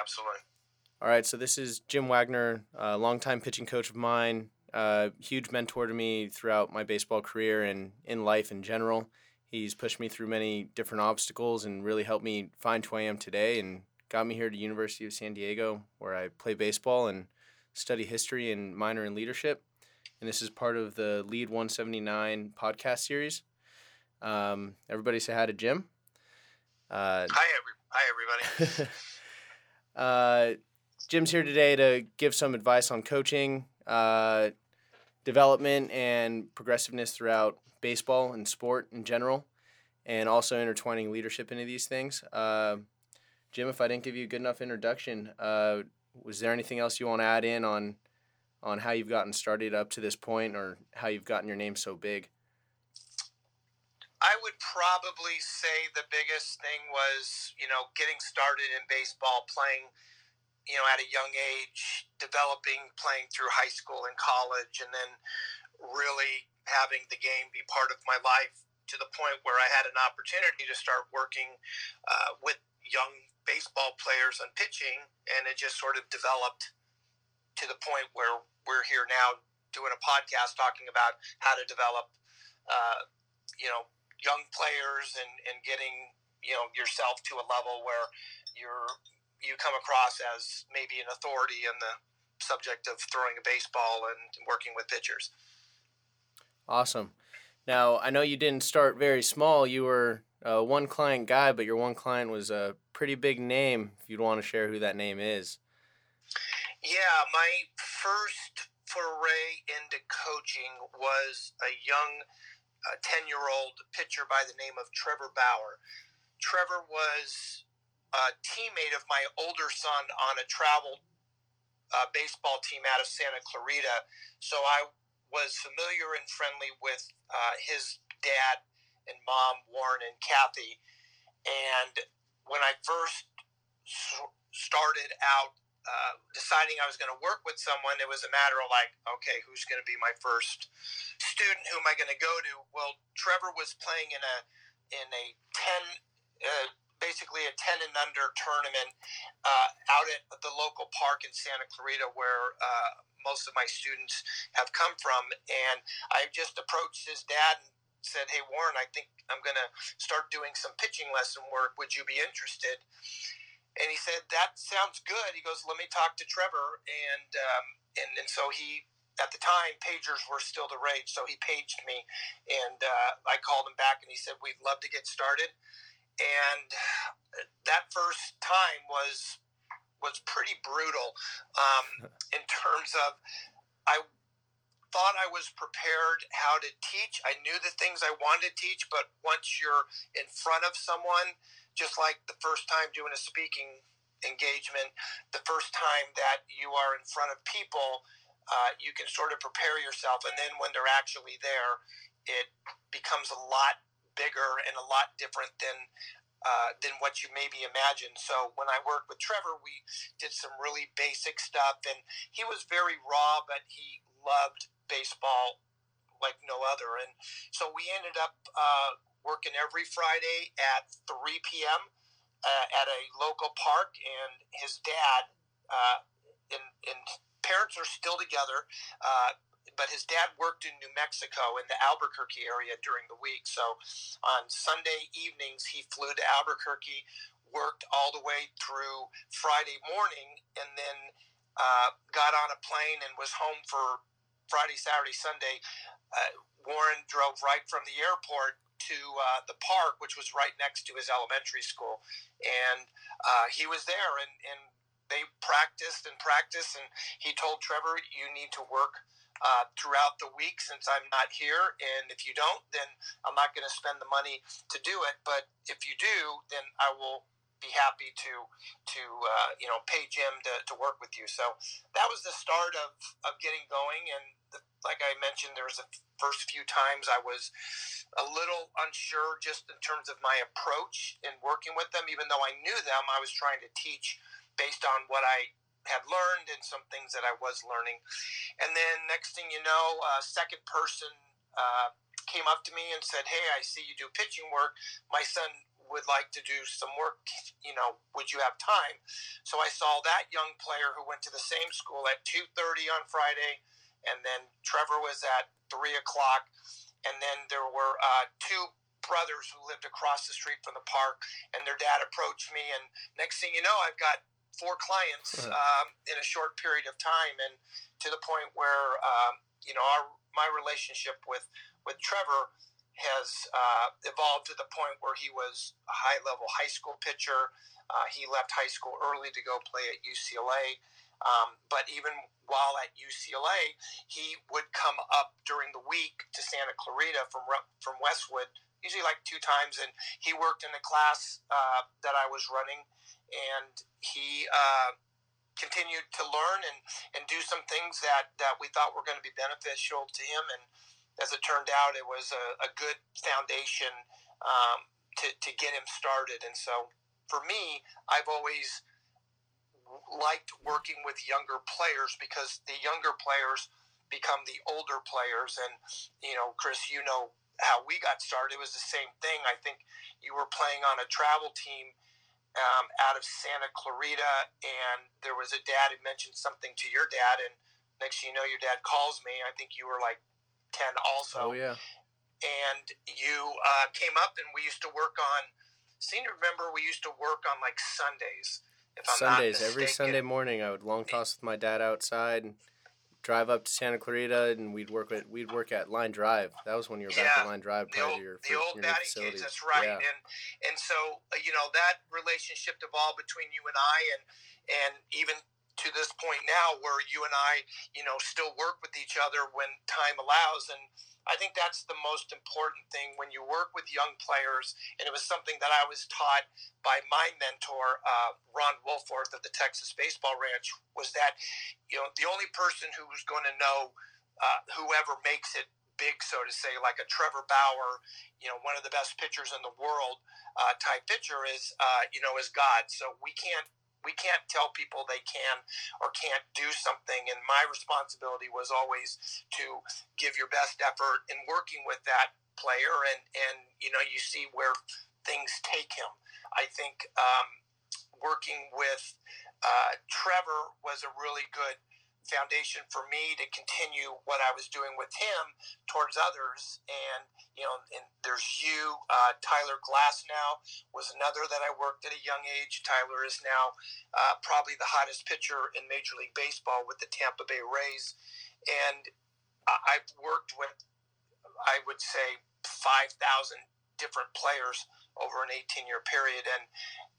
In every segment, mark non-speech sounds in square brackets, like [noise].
absolutely. All right, so this is Jim Wagner, a longtime pitching coach of mine, uh, huge mentor to me throughout my baseball career and in life in general. He's pushed me through many different obstacles and really helped me find who I am today and got me here to University of San Diego where I play baseball and study history and minor in leadership. And this is part of the Lead 179 podcast series. Um, everybody say hi to Jim. Uh, hi, every, hi, everybody. [laughs] uh, Jim's here today to give some advice on coaching, uh, development, and progressiveness throughout baseball and sport in general, and also intertwining leadership into these things. Uh, Jim, if I didn't give you a good enough introduction, uh, was there anything else you want to add in on on how you've gotten started up to this point, or how you've gotten your name so big? I would probably say the biggest thing was, you know, getting started in baseball, playing, you know, at a young age, developing, playing through high school and college, and then really having the game be part of my life to the point where I had an opportunity to start working uh, with young baseball players on pitching, and it just sort of developed to the point where we're here now doing a podcast talking about how to develop, uh, you know, young players and, and getting you know yourself to a level where you're you come across as maybe an authority in the subject of throwing a baseball and working with pitchers. Awesome. Now I know you didn't start very small. You were a one client guy, but your one client was a pretty big name. If you'd want to share who that name is. Yeah, my first foray into coaching was a young a 10 year old pitcher by the name of Trevor Bauer. Trevor was a teammate of my older son on a travel uh, baseball team out of Santa Clarita. So I was familiar and friendly with uh, his dad and mom, Warren and Kathy. And when I first started out uh, deciding I was going to work with someone, it was a matter of like, okay, who's going to be my first student? Who am I going to go to? Well, Trevor was playing in a in a ten, uh, basically a ten and under tournament uh, out at the local park in Santa Clarita, where uh, most of my students have come from, and I just approached his dad and said, "Hey, Warren, I think I'm going to start doing some pitching lesson work. Would you be interested?" And he said that sounds good. He goes, let me talk to Trevor, and um, and and so he at the time pagers were still the rage, so he paged me, and uh, I called him back, and he said we'd love to get started, and that first time was was pretty brutal um, [laughs] in terms of I thought I was prepared how to teach. I knew the things I wanted to teach, but once you're in front of someone just like the first time doing a speaking engagement, the first time that you are in front of people, uh, you can sort of prepare yourself. And then when they're actually there, it becomes a lot bigger and a lot different than uh, than what you maybe imagined. So when I worked with Trevor, we did some really basic stuff, and he was very raw, but he loved baseball like no other. And so we ended up uh, working every Friday at 3 p.m. Uh, at a local park, and his dad uh, and, and parents are still together. Uh, but his dad worked in New Mexico in the Albuquerque area during the week. So on Sunday evenings, he flew to Albuquerque, worked all the way through Friday morning, and then uh, got on a plane and was home for Friday, Saturday, Sunday. Uh, Warren drove right from the airport to uh, the park, which was right next to his elementary school, and uh, he was there, and, and they practiced and practiced, and he told Trevor, "You need to work." Uh, throughout the week since I'm not here. And if you don't, then I'm not going to spend the money to do it. But if you do, then I will be happy to to uh, you know pay Jim to, to work with you. So that was the start of, of getting going. And like I mentioned, there was the first few times I was a little unsure just in terms of my approach in working with them. Even though I knew them, I was trying to teach based on what I had learned and some things that I was learning. And then next thing you know, a second person uh, came up to me and said, "Hey, I see you do pitching work. My son would like to do some work. You know, would you have time? So I saw that young player who went to the same school at two thirty on Friday, and then Trevor was at three o'clock, and then there were uh, two brothers who lived across the street from the park, and their dad approached me, and next thing you know, I've got four clients um, in a short period of time, and to the point where um, you know our my relationship with with Trevor has uh, evolved to the point where he was a high level high school pitcher. Uh, he left high school early to go play at UCLA. Um, but even while at UCLA, he would come up during the week to Santa Clarita from from Westwood, usually like two times, and he worked in the class uh, that I was running, and he uh, continued to learn and, and do some things that, that we thought were going to be beneficial to him. And as it turned out, it was a, a good foundation um, to, to get him started. And so for me, I've always liked working with younger players because the younger players become the older players. And, you know, Chris, you know how we got started. It was the same thing. I think you were playing on a travel team um, out of Santa Clarita, and there was a dad who mentioned something to your dad, and next thing you know, your dad calls me. I think you were like ten, also. Oh yeah. And you uh, came up, and we used to work on. Seem to remember we used to work on like Sundays. Sundays, every Sunday morning, I would long toss with my dad outside. And drive up to Santa Clarita and we'd work at we'd work at Line Drive. That was when you were yeah, back at Line Drive prior to your the old batting cage. That's right. Yeah. And and so uh, you know that relationship evolved between you and I, and and even to this point now, where you and I, you know, still work with each other when time allows, and I think that's the most important thing when you work with young players. And it was something that I was taught by my mentor, uh, Ron Wolforth of the Texas Baseball Ranch, was that, you know, the only person who's going to know uh, whoever makes it big, so to say, like a Trevor Bauer, you know, one of the best pitchers in the world uh, type pitcher is, uh, you know, is God. So we can't we can't tell people they can or can't do something and my responsibility was always to give your best effort in working with that player and and you know you see where things take him. I think um, working with uh, trevor was a really good foundation for me to continue what I was doing with him towards others. And, you know, and there's you, uh, Tyler Glasnow was another that I worked at a young age. Tyler is now uh, probably the hottest pitcher in Major League Baseball with the Tampa Bay Rays. And I've worked with, I would say, 5,000 different players over an 18 year period. And,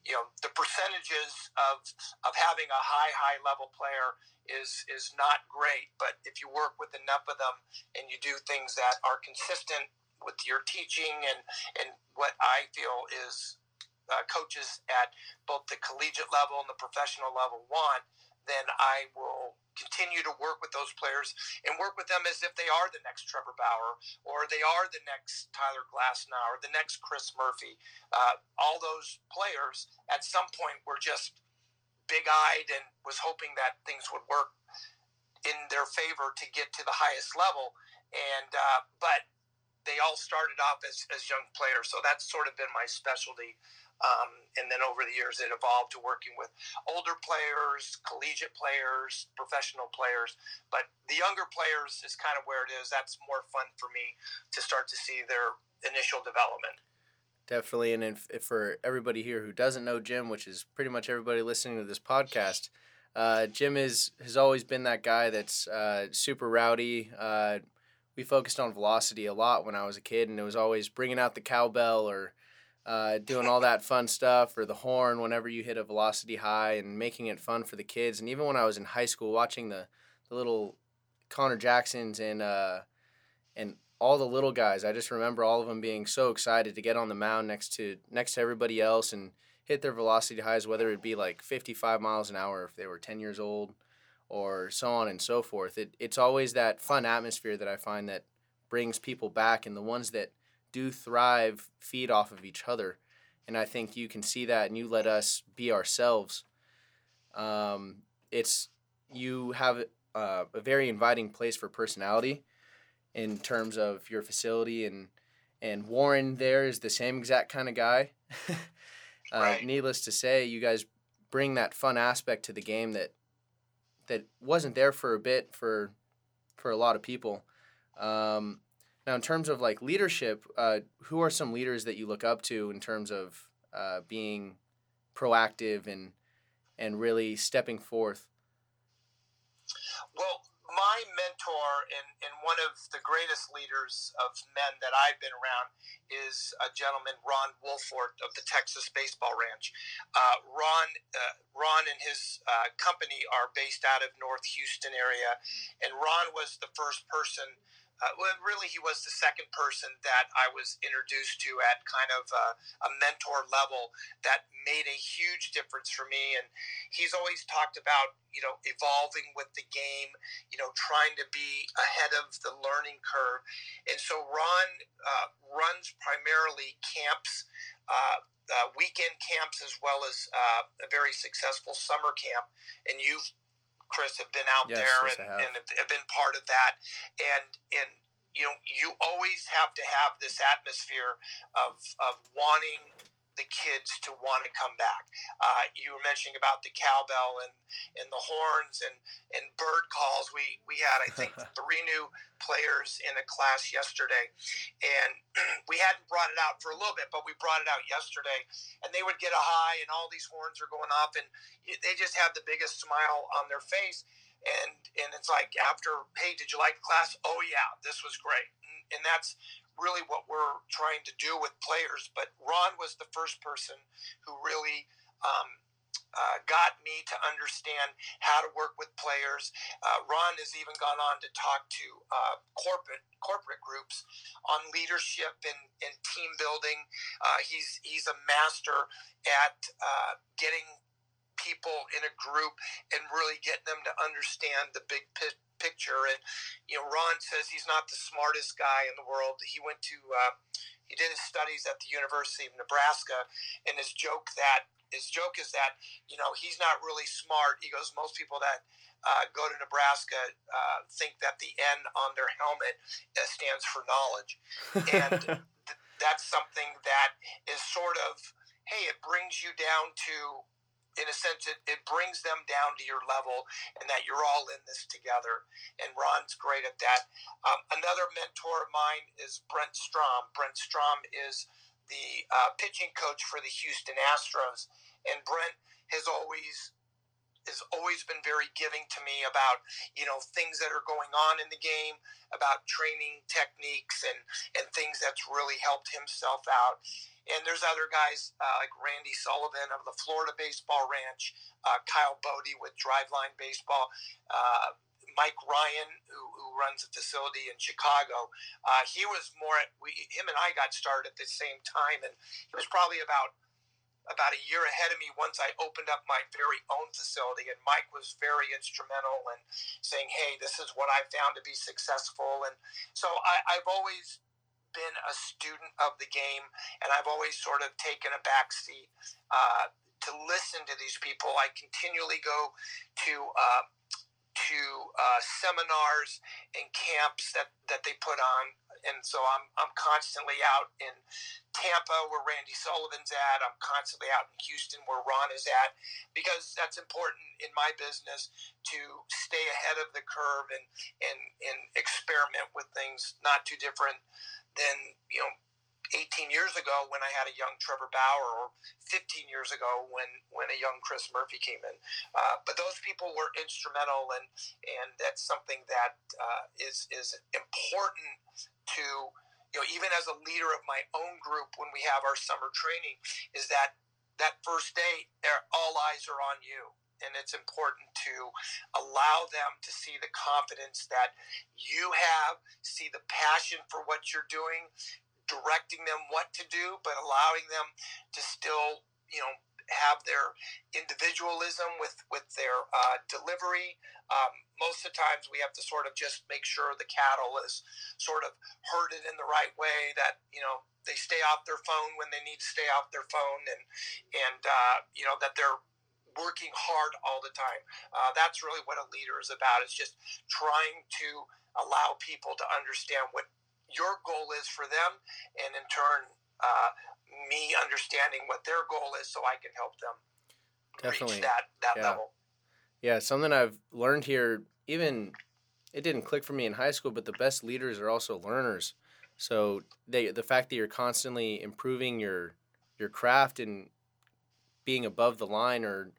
you know, the percentages of, of having a high, high level player is is not great. But if you work with enough of them and you do things that are consistent with your teaching and and what I feel is uh, coaches at both the collegiate level and the professional level want, then I will continue to work with those players and work with them as if they are the next Trevor Bauer or they are the next Tyler Glasnow or the next Chris Murphy. Uh, all those players at some point were just big eyed and was hoping that things would work in their favor to get to the highest level. And uh, but they all started off as, as young players, so that's sort of been my specialty. Um, and then over the years, it evolved to working with older players, collegiate players, professional players. But the younger players is kind of where it is. That's more fun for me to start to see their initial development. Definitely, and if, if for everybody here who doesn't know Jim, which is pretty much everybody listening to this podcast, uh, Jim is has always been that guy that's uh, super rowdy. Uh, we focused on velocity a lot when I was a kid, and it was always bringing out the cowbell or uh, doing all that fun stuff or the horn whenever you hit a velocity high and making it fun for the kids. And even when I was in high school, watching the the little Connor Jacksons and uh, and all the little guys. I just remember all of them being so excited to get on the mound next to next to everybody else and hit their velocity highs, whether it be like 55 miles an hour if they were 10 years old, or so on and so forth. It, it's always that fun atmosphere that I find that brings people back, and the ones that do thrive feed off of each other. And I think you can see that, and you let us be ourselves. Um, it's you have uh, a very inviting place for personality in terms of your facility and and Warren there is the same exact kind of guy. [laughs] uh, right. Needless to say, you guys bring that fun aspect to the game that that wasn't there for a bit for for a lot of people. Um, now, in terms of like leadership, uh, who are some leaders that you look up to in terms of uh, being proactive and and really stepping forth? Well, my mentor and, and one of the greatest leaders of men that I've been around is a gentleman, Ron Wolforth of the Texas Baseball Ranch. Uh, Ron, uh, Ron and his uh, company are based out of North Houston area, and Ron was the first person uh, well, really, he was the second person that I was introduced to at kind of a, a, mentor level that made a huge difference for me. And he's always talked about, you know, evolving with the game, you know, trying to be ahead of the learning curve. And so Ron uh, runs primarily camps. Uh, uh, weekend camps as well as uh, a very successful summer camp, and you've Chris, have been out yes, there yes, and, have. and have been part of that. And and you know, you always have to have this atmosphere of of wanting the kids to want to come back. Uh, you were mentioning about the cowbell and, and the horns and, and bird calls. We, we had, I think, [laughs] three new players in a class yesterday. And [clears throat] we hadn't brought it out for a little bit, but we brought it out yesterday. And they would get a high, and all these horns are going off, and they just have the biggest smile on their face. And, and it's like after, hey, did you like class? Oh yeah, this was great. And, and that's really what we're trying to do with players. But Ron was the first person who really um, uh, got me to understand how to work with players. Uh, Ron has even gone on to talk to uh, corporate corporate groups on leadership and, and team building. Uh, he's he's a master at uh, getting people in a group and really getting them to understand the big picture picture. And you know, Ron says he's not the smartest guy in the world. He went to uh, he did his studies at the University of Nebraska, and his joke that his joke is that you know he's not really smart. He goes, most people that uh, go to Nebraska uh, think that the N on their helmet uh, stands for knowledge, and [laughs] th- that's something that is sort of hey, it brings you down to in a sense, it, it brings them down to your level and that you're all in this together. And Ron's great at that. Um, another mentor of mine is Brent Strom. Brent Strom is the uh, pitching coach for the Houston Astros. And Brent has always has always been very giving to me about you know things that are going on in the game about training techniques and and things that's really helped himself out and there's other guys uh, like Randy Sullivan of the Florida Baseball Ranch, uh, Kyle Boddy with Driveline Baseball, uh, Mike Ryan, who, who, runs a facility in Chicago. Uh, he was more, we, him and I got started at the same time, and he was probably about about a year ahead of me once I opened up my very own facility. And Mike was very instrumental in saying, hey, this is what I found to be successful. And so I, I've always been a student of the game, and I've always sort of taken a backseat uh, to listen to these people. I continually go to uh, to uh, seminars and camps that, that they put on. And so I'm, I'm constantly out in Tampa where Randy Sullivan's at. I'm constantly out in Houston where Ron is at because that's important in my business to stay ahead of the curve and, and, and experiment with things not too different than you know 18 years ago when I had a young Trevor Bauer, or 15 years ago when when a young Chris Murphy came in. Uh, but those people were instrumental, and and that's something that uh, is is important to you know even as a leader of my own group when we have our summer training is that that first day all eyes are on you and it's important to allow them to see the confidence that you have, see the passion for what you're doing, directing them what to do, but allowing them to still, you know, have their individualism with with their uh, delivery. Um, most of the times, we have to sort of just make sure the cattle is sort of herded in the right way. That you know they stay off their phone when they need to stay off their phone, and and uh, you know that they're working hard all the time. Uh, that's really what a leader is about. It's just trying to allow people to understand what your goal is for them, and in turn, uh, me understanding what their goal is so I can help them Definitely. reach that, that Yeah. level. Yeah, something I've learned here, even it didn't click for me in high school, but the best leaders are also learners. So they the fact that you're constantly improving your your craft and being above the line or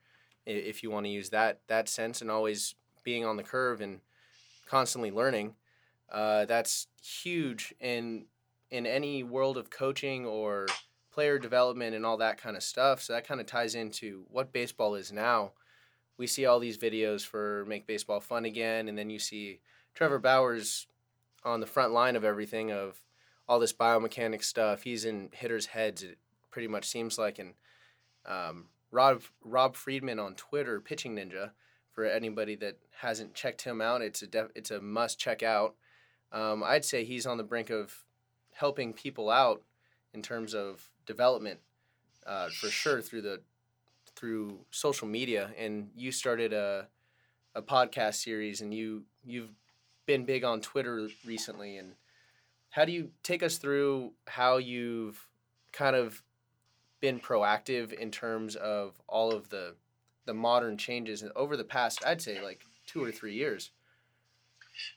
if you want to use that that sense and always being on the curve and constantly learning, uh, that's huge in in any world of coaching or player development and all that kind of stuff. So that kind of ties into what baseball is now we see all these videos for make baseball fun again and then you see trevor bauers on the front line of everything of all this biomechanics stuff he's in hitters heads it pretty much seems like and um, rob rob friedman on twitter pitching ninja for anybody that hasn't checked him out it's a def- it's a must check out. Um, i'd say he's on the brink of helping people out in terms of development uh, for sure through the through social media. And you started a a podcast series and you you've been big on Twitter recently. And how do you take us through how you've kind of been proactive in terms of all of the the modern changes over the past I'd say like 2 or 3 years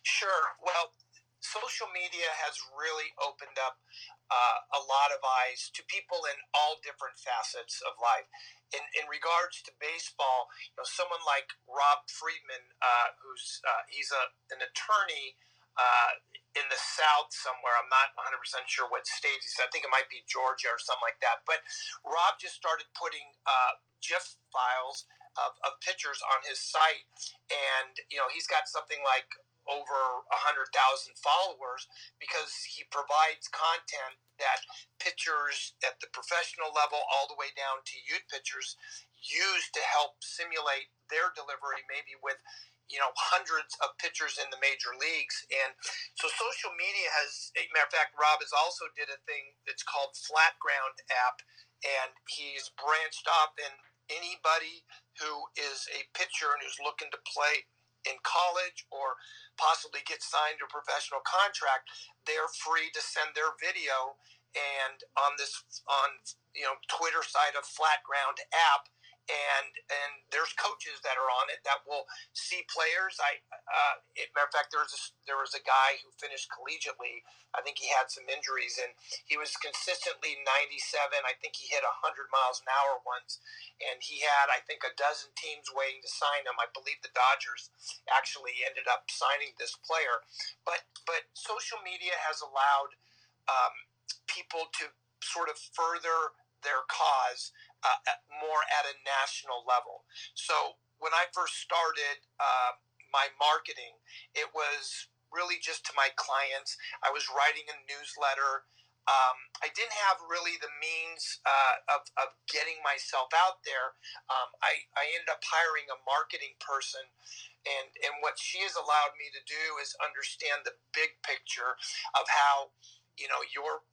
Sure. Well, social media has really opened up uh, a lot of eyes to people in all different facets of life. In, in regards to baseball, you know, someone like Rob Friedman, uh, who's uh, he's a an attorney uh, in the South somewhere. I'm not 100 percent sure what state he's. I think it might be Georgia or something like that. But Rob just started putting uh, GIF files of, of pictures on his site, and you know, he's got something like over hundred thousand followers because he provides content that pitchers at the professional level all the way down to youth pitchers use to help simulate their delivery maybe with you know hundreds of pitchers in the major leagues. And so social media has matter of fact rob has also did a thing that's called flat ground app. And he's branched off and anybody who is a pitcher and who's looking to play in college or possibly get signed to a professional contract, they're free to send their video. And on this on you know Twitter side of Flat Ground app and and there's coaches that are on it that will see players. I, uh, matter of fact, there was a, there was a guy who finished collegiately. I think he had some injuries, and he was consistently 97. I think he hit 100 miles an hour once, and he had I think a dozen teams waiting to sign him. I believe the Dodgers actually ended up signing this player, but but social media has allowed um, people to sort of further their cause uh, more at a national level. So when I first started uh, my marketing, it was really just to my clients. I was writing a newsletter. Um, I didn't have really the means uh, of, of getting myself out there. Um, I, I ended up hiring a marketing person, and, and what she has allowed me to do is understand the big picture of how, you know, your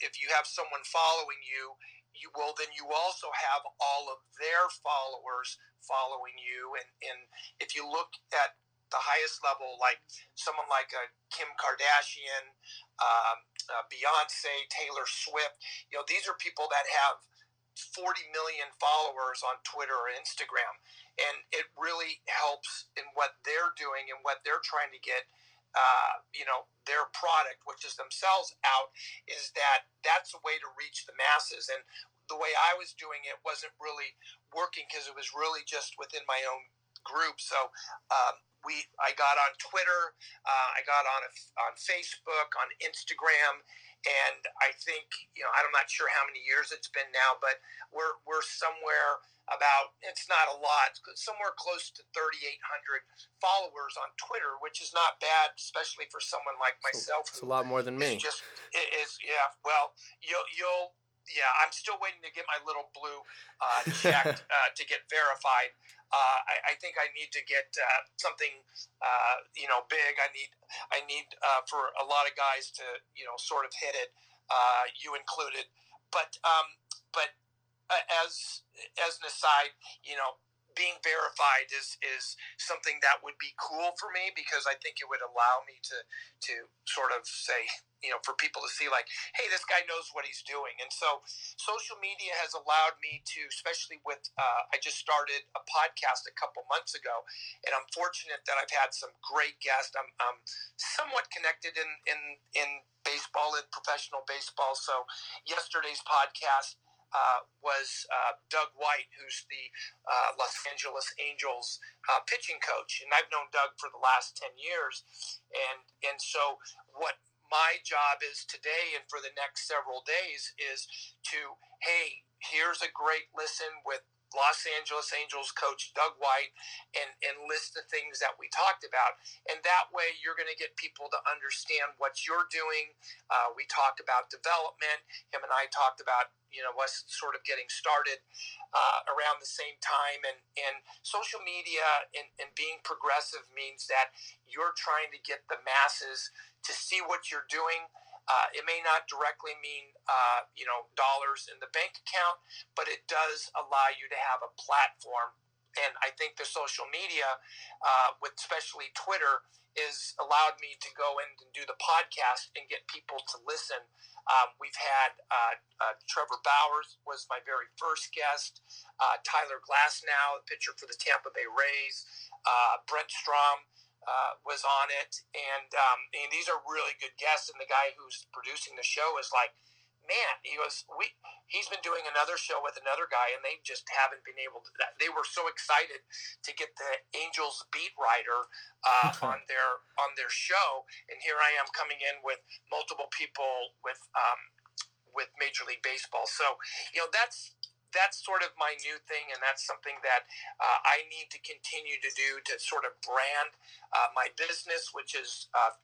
if you have someone following you, you will then you also have all of their followers following you. And, and if you look at the highest level like someone like a kim kardashian um, uh, beyonce taylor swift you know these are people that have 40 million followers on twitter or instagram. And it really helps in what they're doing and what they're trying to get uh, you know their product which is themselves out is that that's a way to reach the masses. And the way i was doing it wasn't really working because it was really just within my own group. So um, we i got on twitter uh, i got on a, on facebook on instagram and i think you know i'm not sure how many years it's been now but we're we're somewhere about it's not a lot somewhere close to 3800 followers on twitter which is not bad especially for someone like myself it's a lot more than me. just it is yeah well you'll you'll yeah i'm still waiting to get my little blue uh, checked [laughs] uh, to get verified uh, I, I, think I need to get uh, something, uh, you know, big. I need, I need uh, for a lot of guys to, you know, sort of hit it, you included. But, um, but as as an aside, you know, being verified is is something that would be cool for me because I think it would allow me to to sort of say, you know for people to see like hey this guy knows what he's doing. And so social media has allowed me to especially with uh, i just started a podcast a couple months ago and i'm fortunate that i've had some great guests. I'm, I'm somewhat connected in in in baseball and professional baseball. So yesterday's podcast uh, was uh, Doug White, who's the uh, Los Angeles Angels uh, pitching coach, and I've known Doug for the last ten years, and and so what my job is today and for the next several days is to hey here's a great listen with Los Angeles Angels coach Doug White and, and list the things that we talked about. And that way, you're going to get people to understand what you're doing. Uh, we talked about development. Him and I talked about, you know, us sort of getting started uh, around the same time. And, and social media and, and being progressive means that you're trying to get the masses to see what you're doing uh, it may not directly mean uh, you know dollars in the bank account, but it does allow you to have a platform. And I think the social media, uh, with especially Twitter, is allowed me to go in and do the podcast and get people to listen. Um, we've had uh, uh, Trevor Bauers was my very first guest. Uh, Tyler Glasnow, the pitcher for the Tampa Bay Rays. Brent Strom uh, was on it, and, um, and these are really good guests. And the guy who's producing the show is like, man, he goes, we. He's been doing another show with another guy, and they just haven't been able to. They were so excited to get the Angels beat writer uh, on their on their show, and here I am coming in with multiple people with um, with Major League Baseball. So you know that's that's sort of my new thing, and that's something that uh, I need to continue to do to sort of brand uh, my business, which is uh,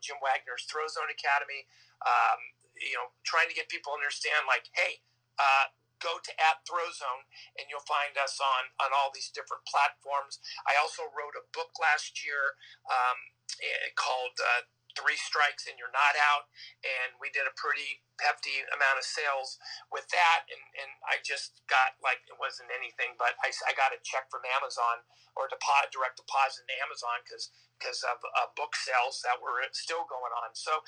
Jim Wagner's Throw Zone Academy. Um, you know, trying to get people to understand, like, hey, uh, go to at Throwzone and you'll find us on on all these different platforms. I also wrote a book last year um, eh, called uh, three strikes and you're not out. And we did a pretty hefty amount of sales with that. And, and I just got like, it wasn't anything, but I, I got a check from Amazon or deposit, direct deposit to Amazon because because of uh, book sales that were still going on. So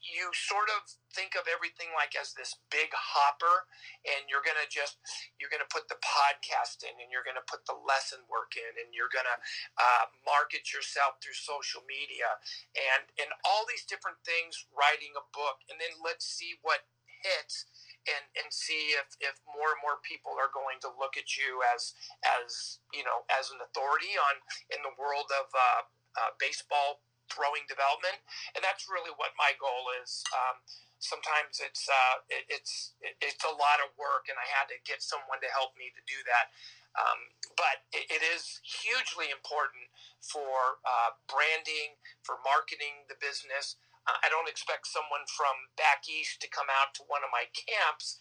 you sort of think of everything like as this big hopper and you're going to just you're going to put the podcast in and you're going to put the lesson work in and you're going to uh, market yourself through social media and and all these different things writing a book and then let's see what hits and and see if if more and more people are going to look at you as as you know as an authority on in the world of uh, uh, baseball throwing development, and that's really what my goal is. Um, sometimes it's uh, it, it's it, it's a lot of work, and I had to get someone to help me to do that. Um, but it, it is hugely important for uh, branding, for marketing the business. Uh, I don't expect someone from back east to come out to one of my camps,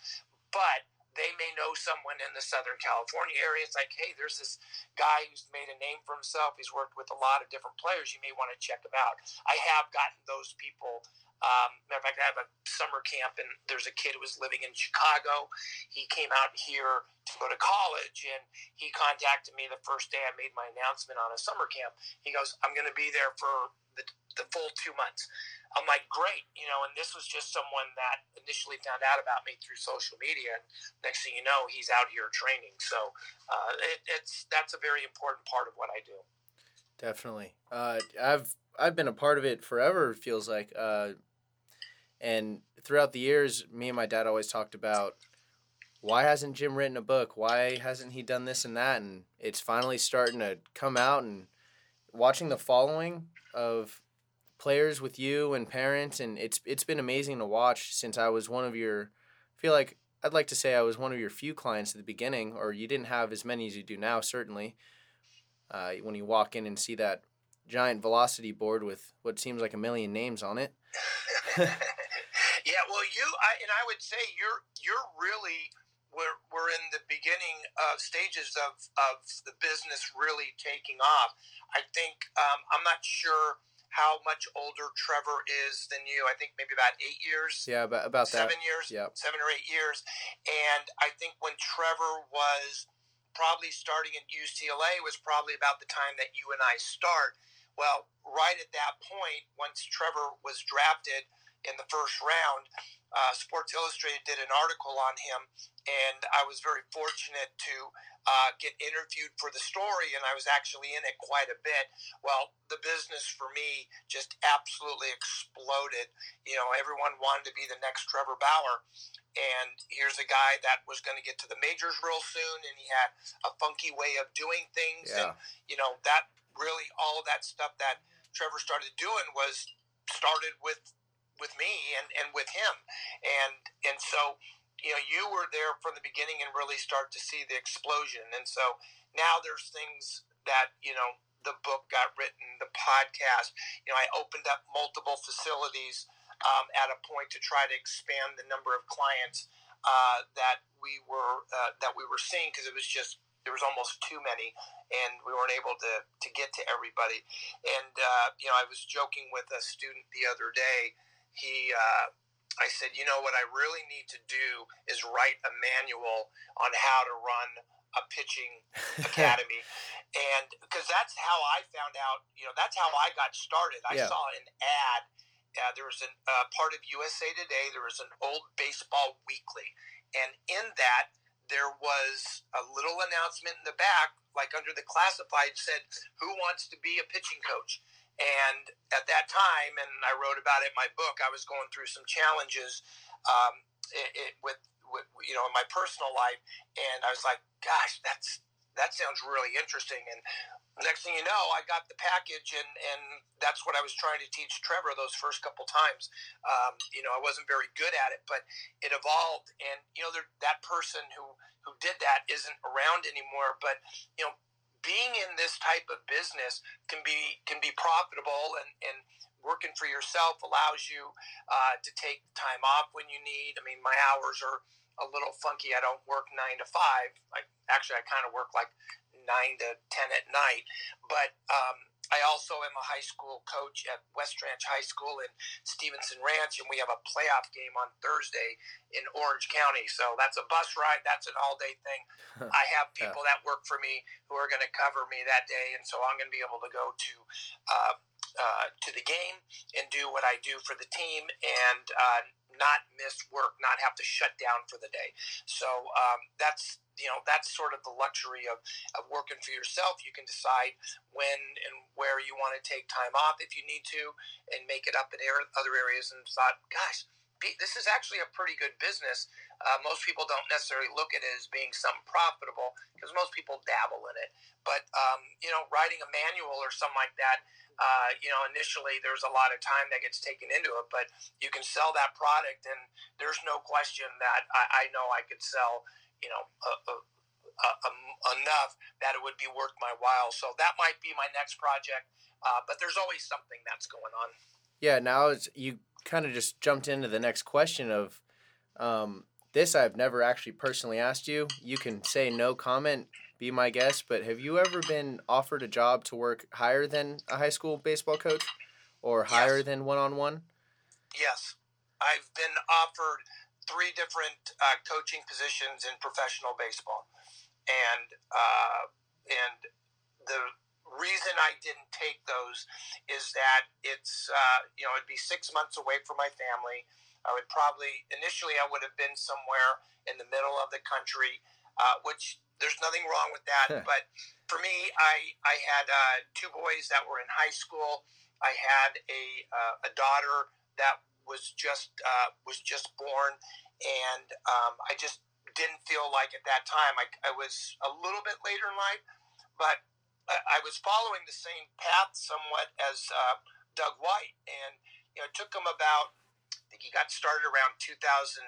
but they may know someone in the Southern California area. It's like, hey, there's this guy who's made a name for himself. He's worked with a lot of different players. You may want to check him out. I have gotten those people. Um, matter of fact, I have a summer camp, and there's a kid who was living in Chicago. He came out here to go to college, and he contacted me the first day I made my announcement on a summer camp. He goes, I'm going to be there for the, the full two months. I'm like, great, you know, and this was just someone that initially found out about me through social media. And next thing you know, he's out here training. So uh, it, it's that's a very important part of what I do. Definitely, uh, I've I've been a part of it forever. Feels like, uh, and throughout the years, me and my dad always talked about why hasn't Jim written a book? Why hasn't he done this and that? And it's finally starting to come out and watching the following of players with you and parents, and it's it's been amazing to watch since I was one of your. I feel like I'd like to say I was one of your few clients at the beginning, or you didn't have as many as you do now. Certainly, uh, when you walk in and see that giant velocity board with what seems like a million names on it. [laughs] yeah, well, you I, and I would say you're you're really we're, we're in the beginning uh, stages of, of the business really taking off. I think um, I'm not sure how much older Trevor is than you. I think maybe about eight years. Yeah, about, about seven that. years. Yeah, seven or eight years. And I think when Trevor was probably starting at UCLA was probably about the time that you and I start. Well, right at that point, once Trevor was drafted in the first round. Uh, Sports Illustrated did an article on him, and I was very fortunate to uh, get interviewed for the story, and I was actually in it quite a bit. Well, the business for me just absolutely exploded. You know, everyone wanted to be the next Trevor Bauer, and here's a guy that was going to get to the majors real soon, and he had a funky way of doing things, yeah. and you know that really all of that stuff that Trevor started doing was started with with me and, and with him. And and so, you know, you were there from the beginning and really start to see the explosion. And so now there's things that, you know, the book got written, the podcast, you know, I opened up multiple facilities um, at a point to try to expand the number of clients uh, that we were uh, that we were seeing because it was just there was almost too many, and we weren't able to to get to everybody. And uh, you know, I was joking with a student the other day. He, uh, I said, you know, what I really need to do is write a manual on how to run a pitching [laughs] academy, and because that's how I found out. You know, that's how I got started. I yeah. saw an ad. Uh, there was a uh, part of USA Today. There was an old baseball weekly, and in that there was a little announcement in the back, like under the classified, said, Who wants to be a pitching coach? And at that time, and I wrote about it in my book, I was going through some challenges um, it, it, with, with, you know, in my personal life. And I was like, gosh, that's that sounds really interesting. And next thing you know, I got the package, and and that's what I was trying to teach Trevor those first couple times. Um, you know, I wasn't very good at it, but it evolved, and you know, there, that person who who did that isn't around anymore. But you know, being in this type of business can be can be profitable, and and working for yourself allows you uh, to take time off when you need. I mean, my hours are a little funky. I don't work nine to five. I actually I kind of work like nine to ten at night. But um, I also am a high school coach at West Ranch High School in Stevenson Ranch, and we have a playoff game on Thursday in Orange County. So that's a bus ride. That's an all day thing. [laughs] I have people yeah. that work for me who are going to cover me that day, and so I'm going to be able to go to. Uh, uh, to the game and do what I do for the team and uh, not miss work, not have to shut down for the day. So um, that's you know that's sort of the luxury of, of working for yourself you can decide when and where you want to take time off if you need to and make it up in other areas and thought gosh this is actually a pretty good business uh, most people don't necessarily look at it as being something profitable because most people dabble in it but um, you know writing a manual or something like that uh, you know, initially there's a lot of time that gets taken into it, but you can sell that product, and there's no question that I, I know I could sell, you know, a, a, a, enough that it would be worth my while. So that might be my next project, uh, but there's always something that's going on. Yeah, now you kind of just jumped into the next question of um, this. I've never actually personally asked you. You can say no comment be my guest, but have you ever been offered a job to work higher than a high school baseball coach or higher than one on one? Yes. I've been offered three different uh, coaching positions in professional baseball. And, uh, and the reason I didn't take those is that it's, uh, you know, it'd be six months away from my family. I would probably, initially, I would have been somewhere in the middle of the country, uh, which there's nothing wrong with that. but for me, I I had uh, two boys that were in high school. I had a uh, a daughter that was just uh, was just born, and um, I just didn't feel like at that time I, I was a little bit later in life, but I, I was following the same path somewhat as uh, Doug White, and you know it took him about I think he got started around 2003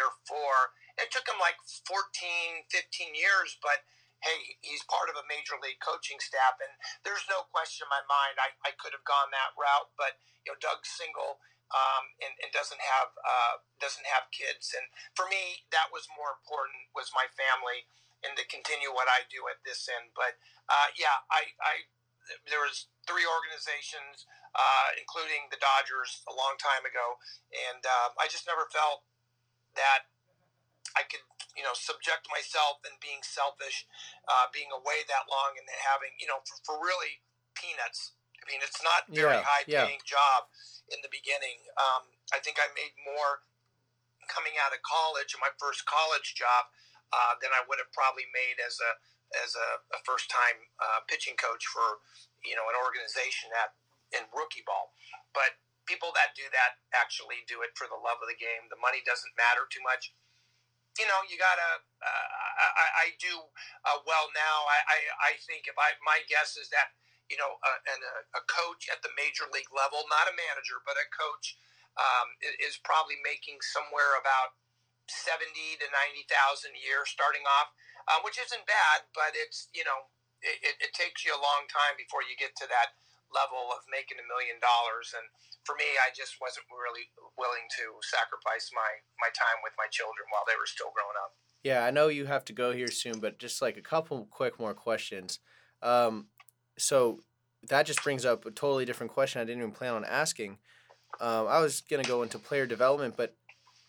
or four it took him like 14, 15 years, but hey, he's part of a major league coaching staff, and there's no question in my mind I, I could have gone that route. But you know, Doug's single um, and, and doesn't have uh, doesn't have kids, and for me, that was more important was my family and to continue what I do at this end. But uh, yeah, I, I there was three organizations, uh, including the Dodgers, a long time ago, and uh, I just never felt that I could, you know, subject myself and being selfish, uh, being away that long and having, you know, for, for really peanuts. I mean, it's not very Yeah, high yeah. paying job in the beginning. Um, I think I made more coming out of college, my first college job, uh, than I would have probably made as a as a, a first time uh, pitching coach for you know an organization at in rookie ball. But people that do that actually do it for the love of the game. The money doesn't matter too much. You know, you gotta. Uh, I, I- do uh, well now. I, I, I think if I my guess is that you know a, and a, a coach at the major league level, not a manager, but a coach, um, is probably making somewhere about seventy to ninety thousand a year starting off, uh, which isn't bad, but it's you know it, it, it takes you a long time before you get to that level of making a million dollars. And for me, I just wasn't really willing to sacrifice my my time with my children while they were still growing up. Yeah, I know you have to go here soon, but just like a couple quick more questions. Um, so that just brings up a totally different question I didn't even plan on asking. Um, I was gonna go into player development, but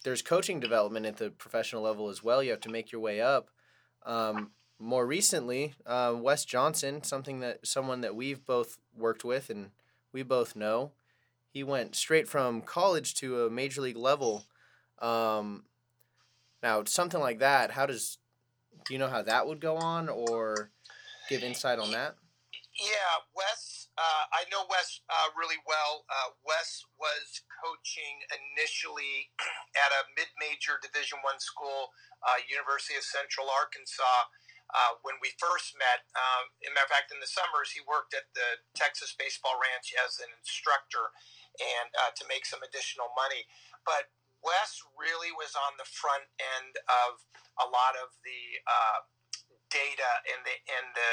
there's coaching development at the professional level as well. You have to make your way up. Um, more recently, uh, Wes Johnson, something that someone that we've both worked with and we both know, he went straight from college to a major league level. Um, now, something like that, how does do you know how that would go on, or give insight on that? Yeah, Wes. Uh, I know Wes uh, really well. Uh, Wes was coaching initially [clears throat] at a mid-major Division One school, uh, University of Central Arkansas. Uh, when we first met, um, as a matter of fact, in the summers, he worked at the Texas Baseball Ranch as an instructor, and uh, to make some additional money. But Wes really was on the front end of a lot of the uh, data and the and the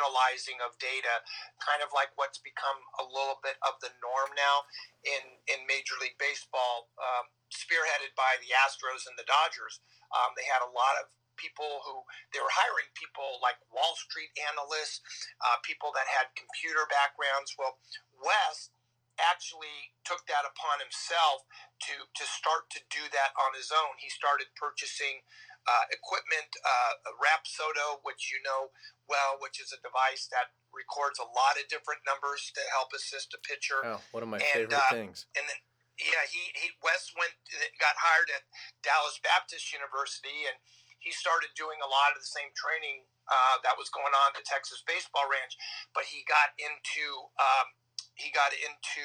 analyzing of data, kind of like what's become a little bit of the norm now in in Major League Baseball, um, spearheaded by the Astros and the Dodgers. Um, they had a lot of people who they were hiring people like Wall Street analysts, uh, people that had computer backgrounds. Well, Wes actually took that upon himself to to start to do that on his own. He started purchasing uh, equipment, uh, Rapsodo, which you know well, which is a device that records a lot of different numbers to help assist a pitcher. Oh, one of my And, favorite uh, things. And then, yeah, he, he Wes went got hired at Dallas Baptist University, and he started doing a lot of the same training uh, that was going on at the Texas Baseball Ranch. But he got into um, he got into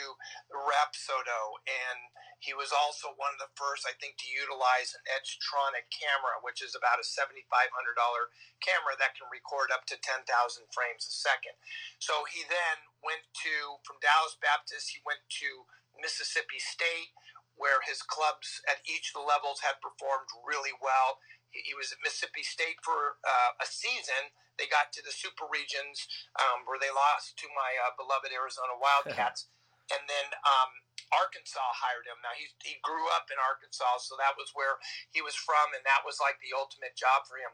Rapsodo, and he was also one of the first, I think, to utilize an Edgertronic camera, which is about a seventy five hundred dollar camera that can record up to ten thousand frames a second. So he then went to from Dallas Baptist. He went to Mississippi State, where his clubs at each of the levels had performed really well. He, was at Mississippi State for uh, a season. They got to the Super Regions, um, where they lost to my uh, beloved Arizona Wildcats, [laughs] and then um, Arkansas hired him. Now he he grew up in Arkansas, so that was where he was from, and that was like the ultimate job for him.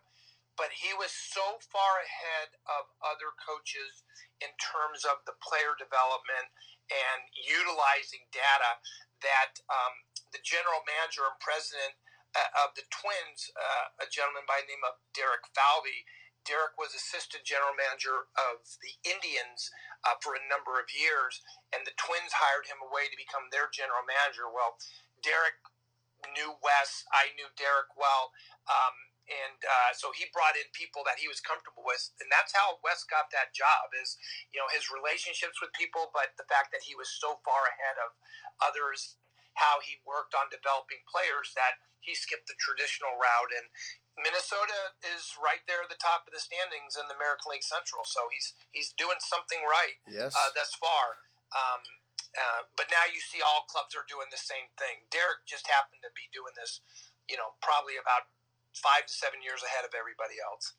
But he was so far ahead of other coaches in terms of the player development and utilizing data that um, the general manager and president of the Twins, uh, a gentleman by the name of Derek Falvey, Derek was assistant general manager of the Indians uh, for a number of years, and the Twins hired him away to become their general manager. Well, Derek knew Wes. I knew Derek well. Um, and uh, so he brought in people that he was comfortable with, and that's how Wes got that job. Is you know his relationships with people, but the fact that he was so far ahead of others, how he worked on developing players that he skipped the traditional route. And Minnesota is right there at the top of the standings in the American League Central, so he's he's doing something right Yes. uh, thus far. Um, uh, but now you see all clubs are doing the same thing. Derek just happened to be doing this, you know, probably about five to seven years ahead of everybody else.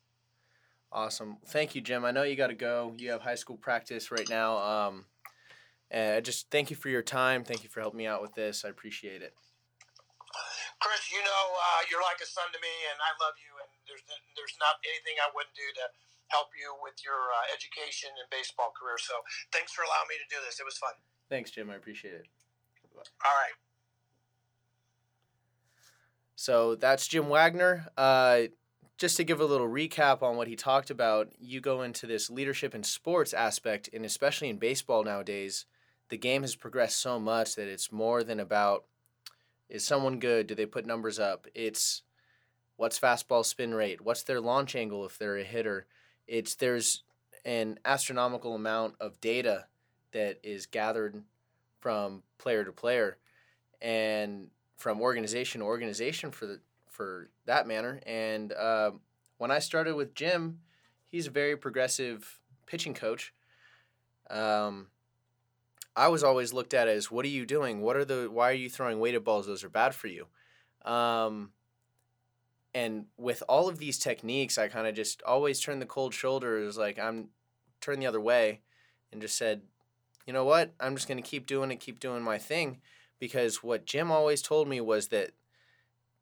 Awesome. Thank you, Jim. I know you got to go. You have high school practice right now. Um, and I just thank you for your time. Thank you for helping me out with this. I appreciate it. Chris, you know, uh, you're like a son to me, and I love you. And there's there's not anything I wouldn't do to help you with your uh, education and baseball career. So thanks for allowing me to do this. It was fun. Thanks, Jim. I appreciate it. All right. So that's Jim Wagner. Uh, just to give a little recap on what he talked about, you go into this leadership in sports aspect, and especially in baseball nowadays, the game has progressed so much that it's more than about is someone good? Do they put numbers up? It's what's fastball spin rate? What's their launch angle if they're a hitter? It's there's an astronomical amount of data that is gathered from player to player and from organization to organization for the for that manner. And uh, when I started with Jim, he's a very progressive pitching coach. Um, I was always looked at as, what are you doing? What are the? Why are you throwing weighted balls? Those are bad for you. Um, and with all of these techniques, I kind of just always turned the cold shoulders, like I'm turned the other way, and just said, you know what? I'm just gonna keep doing it, keep doing my thing, because what Jim always told me was that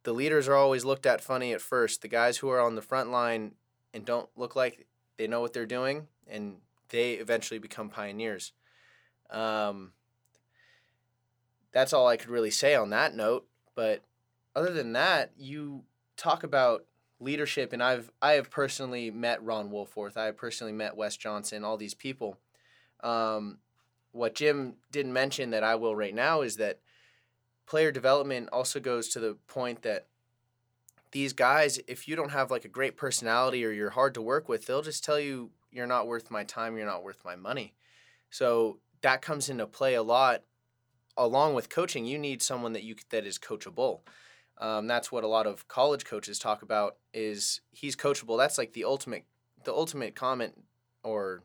the leaders are always looked at funny at first. The guys who are on the front line and don't look like they know what they're doing, and they eventually become pioneers. Um, that's all I could really say on that note. But other than that, you talk about leadership, and I've I have personally met Ron Wolforth. I have personally met Wes Johnson. All these people. Um, what Jim didn't mention that I will right now is that player development also goes to the point that these guys, if you don't have like a great personality or you're hard to work with, they'll just tell you you're not worth my time, you're not worth my money. So that comes into play a lot. Along with coaching, you need someone that you that is coachable. Um, that's what a lot of college coaches talk about. Is he's coachable? That's like the ultimate, the ultimate comment or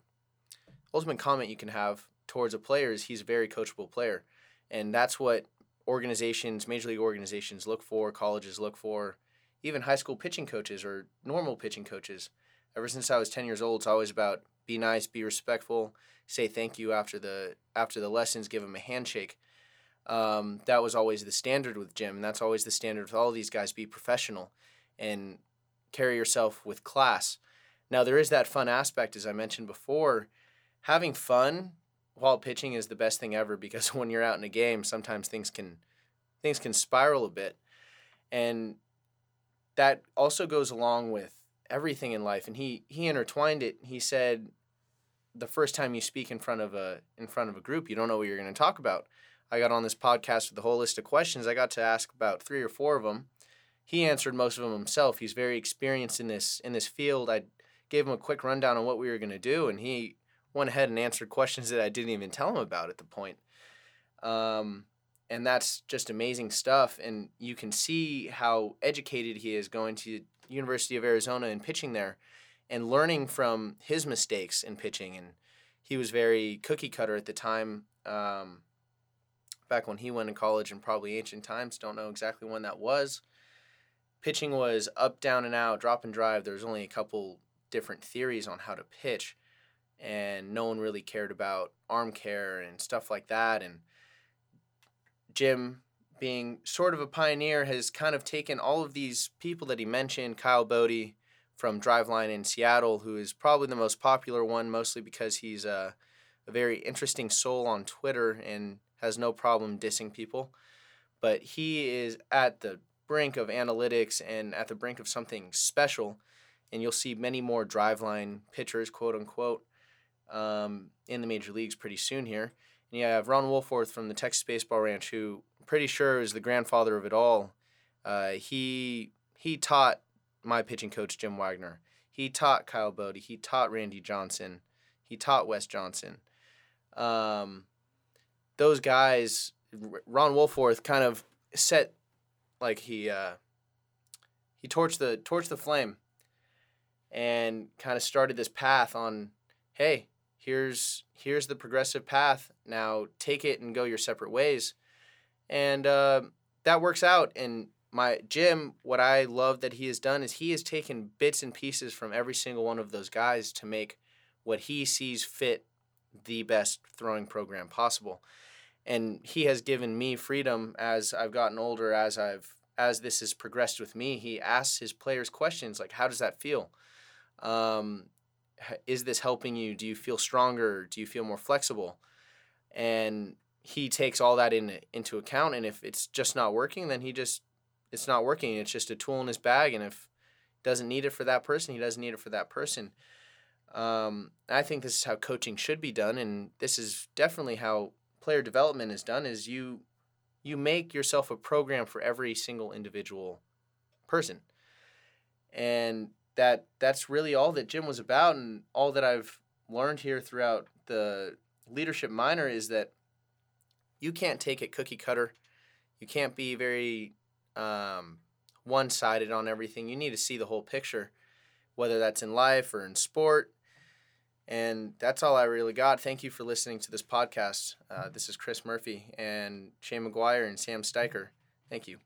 ultimate comment you can have towards a player is he's a very coachable player, and that's what organizations, major league organizations, look for. Colleges look for, even high school pitching coaches or normal pitching coaches. Ever since I was ten years old, it's always about be nice, be respectful, say thank you after the after the lessons, give him a handshake. Um, that was always the standard with Jim, and that's always the standard with all these guys. Be professional and carry yourself with class. Now there is that fun aspect, as I mentioned before. Having fun while pitching is the best thing ever because [laughs] when you're out in a game, sometimes things can things can spiral a bit, and that also goes along with everything in life. And he he intertwined it. He said the first time you speak in front of a in front of a group, you don't know what you're going to talk about. I got on this podcast with a whole list of questions. I got to ask about three or four of them. He answered most of them himself. He's very experienced in this in this field. I gave him a quick rundown on what we were going to do, and he went ahead and answered questions that I didn't even tell him about at the point. Um, and that's just amazing stuff. And you can see how educated he is going to University of Arizona and pitching there and learning from his mistakes in pitching. And he was very cookie cutter at the time. Um, back when he went to college in probably ancient times, don't know exactly when that was. Pitching was up, down, and out, drop and drive. There was only a couple different theories on how to pitch, and no one really cared about arm care and stuff like that. And Jim, being sort of a pioneer, has kind of taken all of these people that he mentioned Kyle Boddy from Driveline in Seattle, who is probably the most popular one, mostly because he's a, a very interesting soul on Twitter and has no problem dissing people. But he is at the brink of analytics and at the brink of something special. And you'll see many more driveline pitchers, quote unquote, um, in the major leagues pretty soon here. And you have Ron Wolforth from the Texas Baseball Ranch, who pretty sure is the grandfather of it all. Uh, he he taught my pitching coach Jim Wagner. He taught Kyle Boddy. He taught Randy Johnson. He taught Wes Johnson. Um, those guys, Ron Wolforth, kind of set like he uh, he torched the torched the flame, and kind of started this path on, hey, here's here's the progressive path. Now take it and go your separate ways, and uh, that works out. And my Jim, what I love that he has done is he has taken bits and pieces from every single one of those guys to make what he sees fit the best throwing program possible. And he has given me freedom as I've gotten older, as I've as this has progressed with me. He asks his players questions like, "How does that feel? Um, is this helping you? Do you feel stronger? Do you feel more flexible?" And he takes all that in, into account. And if it's just not working, then he just it's not working. It's just a tool in his bag, and if doesn't need it for that person, he doesn't need it for that person. Um, I think this is how coaching should be done, and this is definitely how player development is done. Is you you make yourself a program for every single individual person, and that that's really all that Jim was about, and all that I've learned here throughout the leadership minor is that you can't take it cookie cutter. You can't be very um, one sided on everything. You need to see the whole picture, whether that's in life or in sport. And that's all I really got. Thank you for listening to this podcast. Uh, this is Chris Murphy and Shane McGuire and Sam Steiker. Thank you.